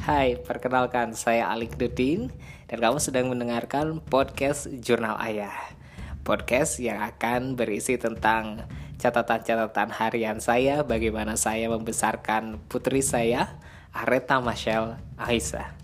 Hai, perkenalkan saya Alik Dudin dan kamu sedang mendengarkan podcast Jurnal Ayah. Podcast yang akan berisi tentang catatan-catatan harian saya, bagaimana saya membesarkan putri saya, Areta Michelle Aisyah.